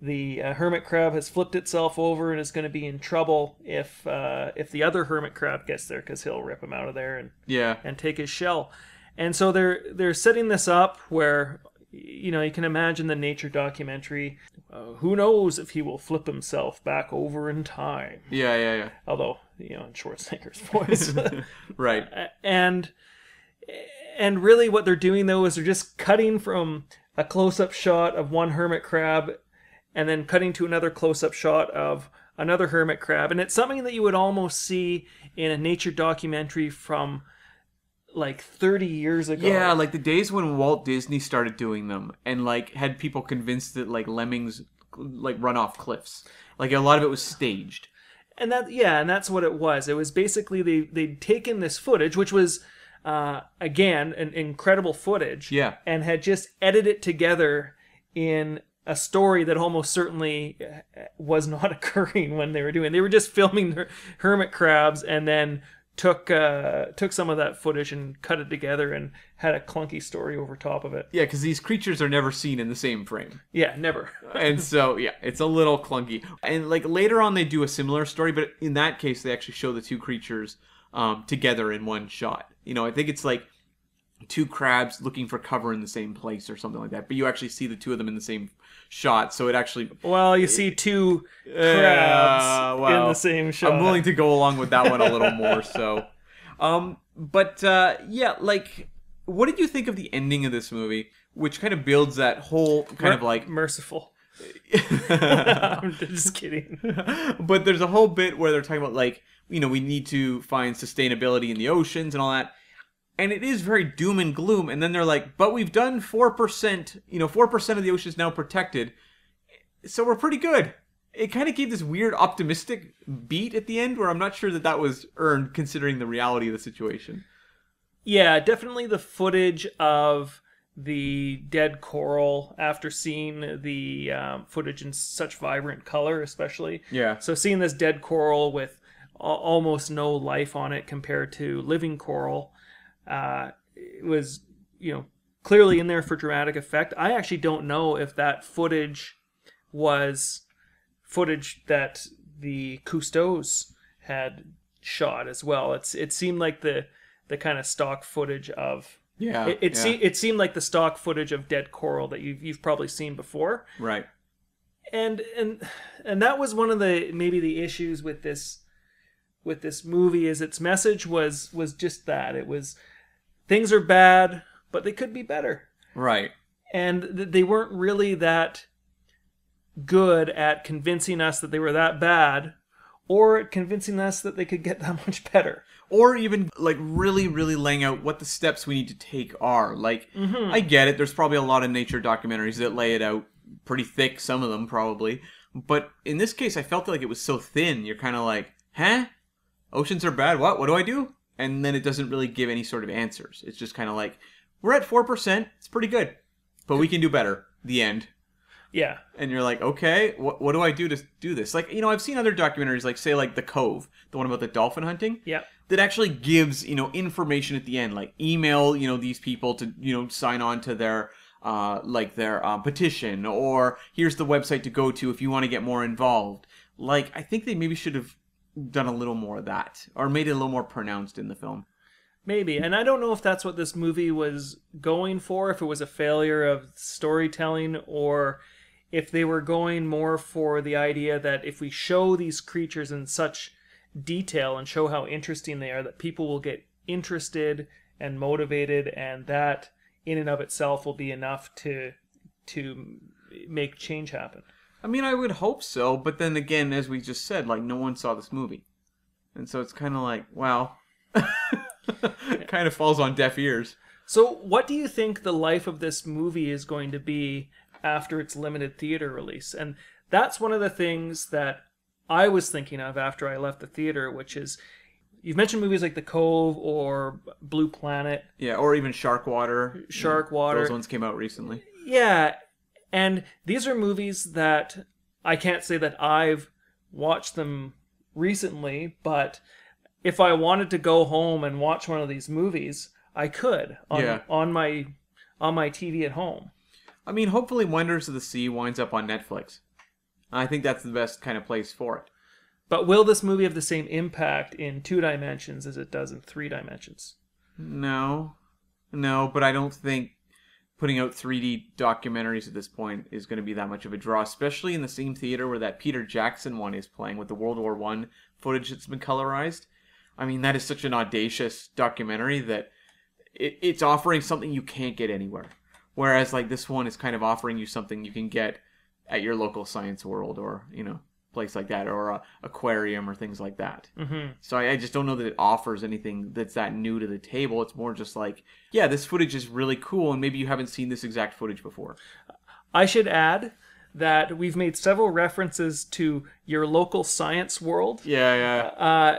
the uh, hermit crab has flipped itself over and is going to be in trouble if uh, if the other hermit crab gets there because he'll rip him out of there and Yeah, and take his shell. And so they're they're setting this up where you know you can imagine the nature documentary. Uh, who knows if he will flip himself back over in time? yeah, yeah, yeah. Although you know in Schwarzenegger's voice. Right. and and really what they're doing though is they're just cutting from a close-up shot of one hermit crab and then cutting to another close-up shot of another hermit crab and it's something that you would almost see in a nature documentary from like 30 years ago Yeah, like the days when Walt Disney started doing them and like had people convinced that like lemmings like run off cliffs. Like a lot of it was staged. and that yeah and that's what it was it was basically they they'd taken this footage which was uh, again an incredible footage Yeah. and had just edited it together in a story that almost certainly uh, was not occurring when they were doing they were just filming their hermit crabs and then took uh, took some of that footage and cut it together and had a clunky story over top of it Yeah, because these creatures are never seen in the same frame. yeah never and so yeah, it's a little clunky. And like later on, they do a similar story, but in that case, they actually show the two creatures um, together in one shot. You know, I think it's like two crabs looking for cover in the same place or something like that. But you actually see the two of them in the same shot, so it actually. well you see two crabs in well, the same shot I'm willing to go along with that one a little more. So, um, but uh, yeah, like, what did you think of the ending of this movie, which kind of builds that whole kind of like merciful I'm just kidding. but there's a whole bit where they're talking about like you know we need to find sustainability in the oceans and all that. And it is very doom and gloom. And then they're like but we've done 4% you know 4% of the ocean is now protected. So we're pretty good. It kind of gave this weird optimistic beat at the end where i'm not sure that that was earned considering the reality of the situation. Yeah, definitely the footage of the dead coral after seeing the um, footage in such vibrant color, especially. yeah. So seeing this dead coral with almost no life on it compared to living coral, uh, it was you know clearly in there for dramatic effect. I actually don't know if that footage was footage that the Cousteaus had shot as well. It's it seemed like the the kind of stock footage of yeah it, it, yeah. se- it seemed like the stock footage of dead coral that you've you've probably seen before right and and and that was one of the maybe the issues with this with this movie is its message was was just that. It was things are bad but they could be better. Right. And th- they weren't really that good at convincing us that they were that bad or convincing us that they could get that much better. or even like really really laying out what the steps we need to take are. Like mm-hmm. i get it. There's probably a lot of nature documentaries that lay it out pretty thick some of them probably. But in this case i felt like it was so thin. You're kind of like huh oceans are bad what what do i do and then it doesn't really give any sort of answers it's just kind of like we're at 4% it's pretty good but we can do better the end Yeah. and you're like, okay, what, what do I do to do this? Like, you know, I've seen other documentaries, like say, like The Cove, the one about the dolphin hunting, Yeah. that actually gives you know information at the end, like email you know these people to you know sign on to their uh, like their uh, petition, or here's the website to go to if you want to get more involved. Like, I think they maybe should have done a little more of that, or made it a little more pronounced in the film. Maybe. And I don't know if that's what this movie was going for, if it was a failure of storytelling, or if they were going more for the idea that if we show these creatures in such detail and show how interesting they are, that people will get interested and motivated, and that in and of itself will be enough to to make change happen. I mean, I would hope so, but then again, as we just said, like no one saw this movie, and so it's kind of like, well, it kind of falls on deaf ears. So, what do you think the life of this movie is going to be after its limited theater release? And that's one of the things that I was thinking of after I left the theater, which is you've mentioned movies like The Cove or Blue Planet, Yeah, or even Shark Water. Shark Water. Those ones came out recently. Yeah, and these are movies that I can't say that I've watched them recently, but if I wanted to go home and watch one of these movies, I could on Yeah. on my on my TV at home. I mean, hopefully, Wonders of the Sea winds up on Netflix. I think that's the best kind of place for it. But will this movie have the same impact in two dimensions as it does in three dimensions? No, no, but I don't think putting out 3D documentaries at this point is going to be that much of a draw, especially in the same theater where that Peter Jackson one is playing with the World War One footage that's been colorized. I mean, that is such an audacious documentary that it, it's offering something you can't get anywhere. Whereas, like this one is kind of offering you something you can get at your local science world or you know place like that or a aquarium or things like that. Mm-hmm. So I, I just don't know that it offers anything that's that new to the table. It's more just like, yeah, this footage is really cool, and maybe you haven't seen this exact footage before. I should add that we've made several references to your local science world, Yeah, yeah. uh,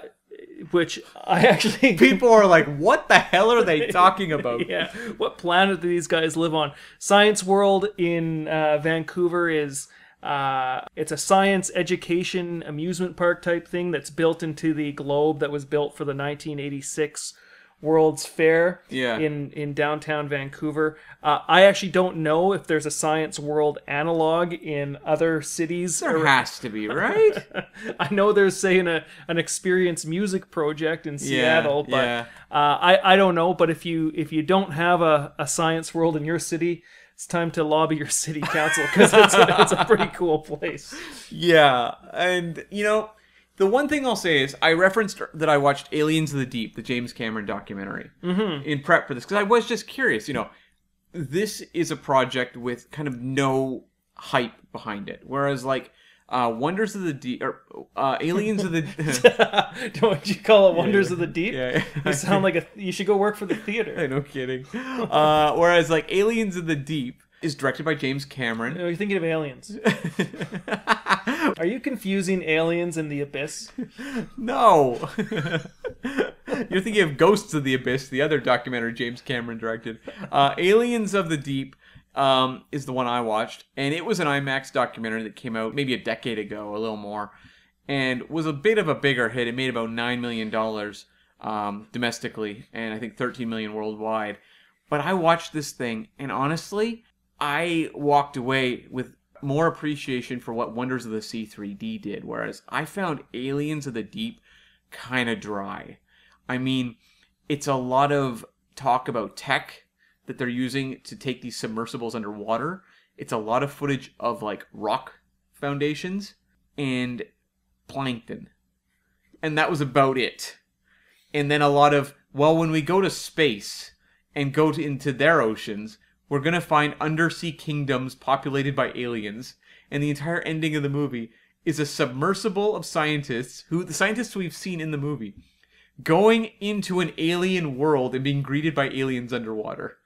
which I actually People are like, what the hell are they talking about? yeah. What planet do these guys live on? Science World in uh, Vancouver is uh, it's a science education amusement park type thing that's built into the globe that was built for the 1986 World's Fair Yeah. in in downtown Vancouver. Uh, I actually don't know if there's a Science World analog in other cities. There ar- has to be, right? I know there's say an, a, an experience music project in Seattle, but yeah. uh, I I don't know. But if you if you don't have a, a science world in your city, it's time to lobby your city council because it's a, it's a pretty cool place. Yeah, and you know, the one thing I'll say is I referenced that I watched Aliens of the Deep, the James Cameron documentary, mm-hmm. in prep for this because I was just curious. You know, this is a project with kind of no hype behind it, whereas like uh, Wonders of the Deep or uh, Aliens of the don't you call it Wonders of the Deep? yeah, You sound like a you should go work for the theater. I no kidding. Uh, whereas like Aliens of the Deep is directed by James Cameron. No, you're thinking of aliens. Are you confusing aliens and the abyss? No. You're thinking of Ghosts of the Abyss, the other documentary James Cameron directed. Uh, Aliens of the Deep um, is the one I watched, and it was an IMAX documentary that came out maybe a decade ago, a little more, and was a bit of a bigger hit. It made about nine million dollars um, domestically, and I think thirteen million worldwide. But I watched this thing, and honestly, I walked away with more appreciation for what Wonders of the Sea 3D did, whereas I found Aliens of the Deep kind of dry. I mean, it's a lot of talk about tech that they're using to take these submersibles underwater. It's a lot of footage of like rock foundations and plankton. And that was about it. And then a lot of, well, when we go to space and go to, into their oceans, we're going to find undersea kingdoms populated by aliens. and the entire ending of the movie is a submersible of scientists who the scientists we've seen in the movie going into an alien world and being greeted by aliens underwater.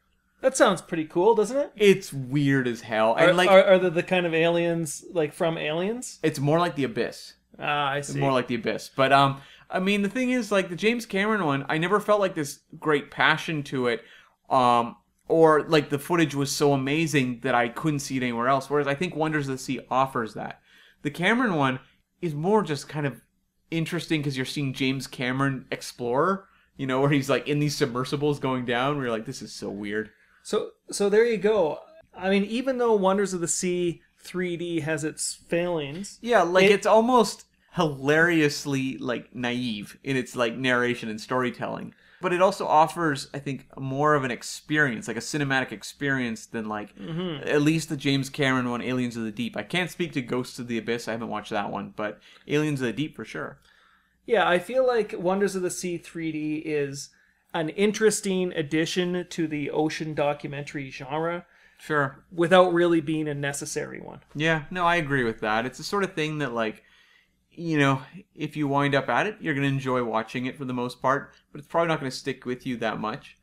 That sounds pretty cool, doesn't it? It's weird as hell. Are, And like are, are they the kind of aliens like from Aliens? it's more like the abyss. Ah, I see. more like the abyss but um i mean the thing is like the james cameron one i never felt like this great passion to it um or like the footage was so amazing that i couldn't see it anywhere else whereas i think wonders of the sea offers that the cameron one is more just kind of interesting because you're seeing james cameron explore you know where he's like in these submersibles going down where you're like this is so weird So so there you go. I mean, even though Wonders of the Sea 3D has its failings, Yeah, like It- it's almost hilariously like naive in its like narration and storytelling. But it also offers, I think, more of an experience, like a cinematic experience than like mm-hmm. at least the James Cameron one, Aliens of the Deep. I can't speak to Ghosts of the Abyss. I haven't watched that one, but Aliens of the Deep for sure. yeah, I feel like Wonders of the Sea 3D is an interesting addition to the ocean documentary genre Sure. without really being a necessary one. Yeah, no, I agree with that. It's the sort of thing that like you know, if you wind up at it, you're going to enjoy watching it for the most part, but it's probably not going to stick with you that much.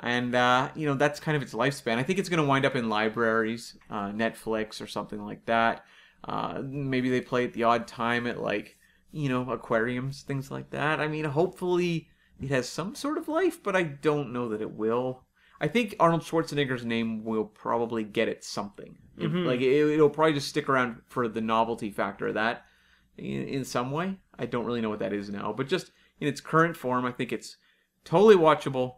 And uh, you know, that's kind of its lifespan. I think it's going to wind up in libraries, uh, Netflix or something like that. Uh, maybe they play at the odd time at like, you know, aquariums, things like that. I mean, hopefully it has some sort of life, but I don't know that it will. I think Arnold Schwarzenegger's name will probably get it something. It- mm-hmm. like it, it'll probably just stick around for the novelty factor of that in, in some way. I don't really know what that is now, but just in its current form, I think it's totally watchable,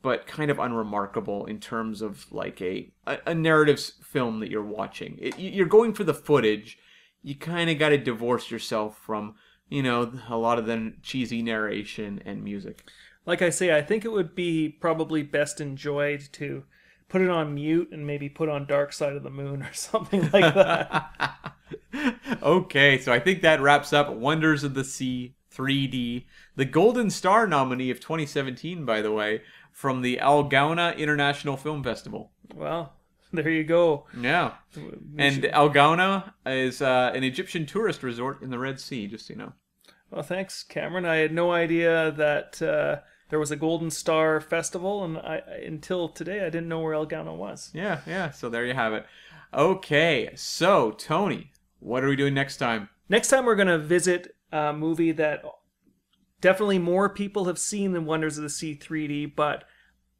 but kind of unremarkable in terms of like a a, a narrative film that you're watching. It, you're going for the footage. You kind of got to divorce yourself from you know a lot of the cheesy narration and music. Like I say, I think it would be probably best enjoyed to put it on mute and maybe put on Dark Side of the Moon or something like that. okay, so I think that wraps up Wonders of the Sea 3D, the Golden Star nominee of 2017, by the way, from the El Gouna International Film Festival. well, there you go. Yeah. And El Gouna is uh, an Egyptian tourist resort in the Red Sea, just so you know. Well, thanks, Cameron. I had no idea that uh, there was a Golden Star Festival, and I, I- until today, I didn't know where El Gouna was. Yeah, yeah, so there you have it. Okay, so, Tony, what are we doing next time? Next time, we're going to visit a movie that definitely more people have seen than Wonders of the Sea 3D, but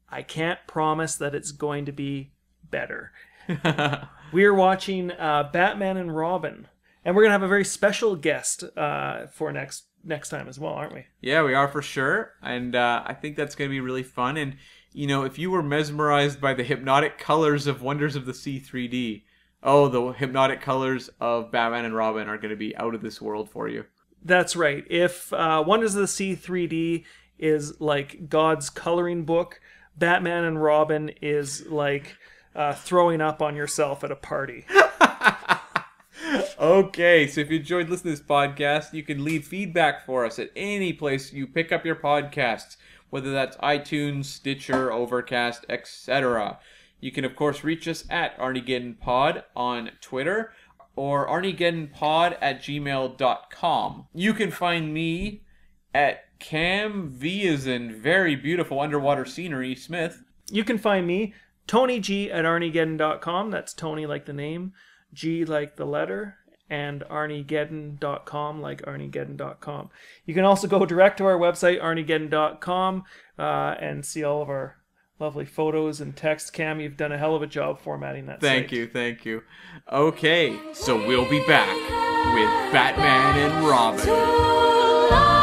I can't promise that it's going to be better. We're watching uh, Batman and Robin, and we're going to have a very special guest uh, for next next time as well, aren't we? Yeah, we are for sure, and uh, I think that's going to be really fun. And you know, if you were mesmerized by the hypnotic colors of Wonders of the Sea 3D, oh, the hypnotic colors of Batman and Robin are going to be out of this world for you. That's right. If uh, Wonders of the Sea 3D is like God's coloring book, Batman and Robin is like uh, throwing up on yourself at a party. Okay, so if you enjoyed listening to this podcast, you can leave feedback for us at any place you pick up your podcasts, whether that's iTunes, Stitcher, Overcast, etc. You can, of course, reach us at ArnieGeddonPod on Twitter or ArnieGeddonPod at gmail.com. You can find me at Cam V as in very beautiful underwater scenery Smith. You can find me, Tony G at arniegeddon.com. That's Tony like the name, G like the letter, and arniegeddon.com like arniegeddon.com. You can also go direct to our website, arniegeddon.com, uh, and see all of our lovely photos and text. Cam, you've done a hell of a job formatting that Thank site. you, thank you. Okay, so we'll be back with Batman and Robin. Too long.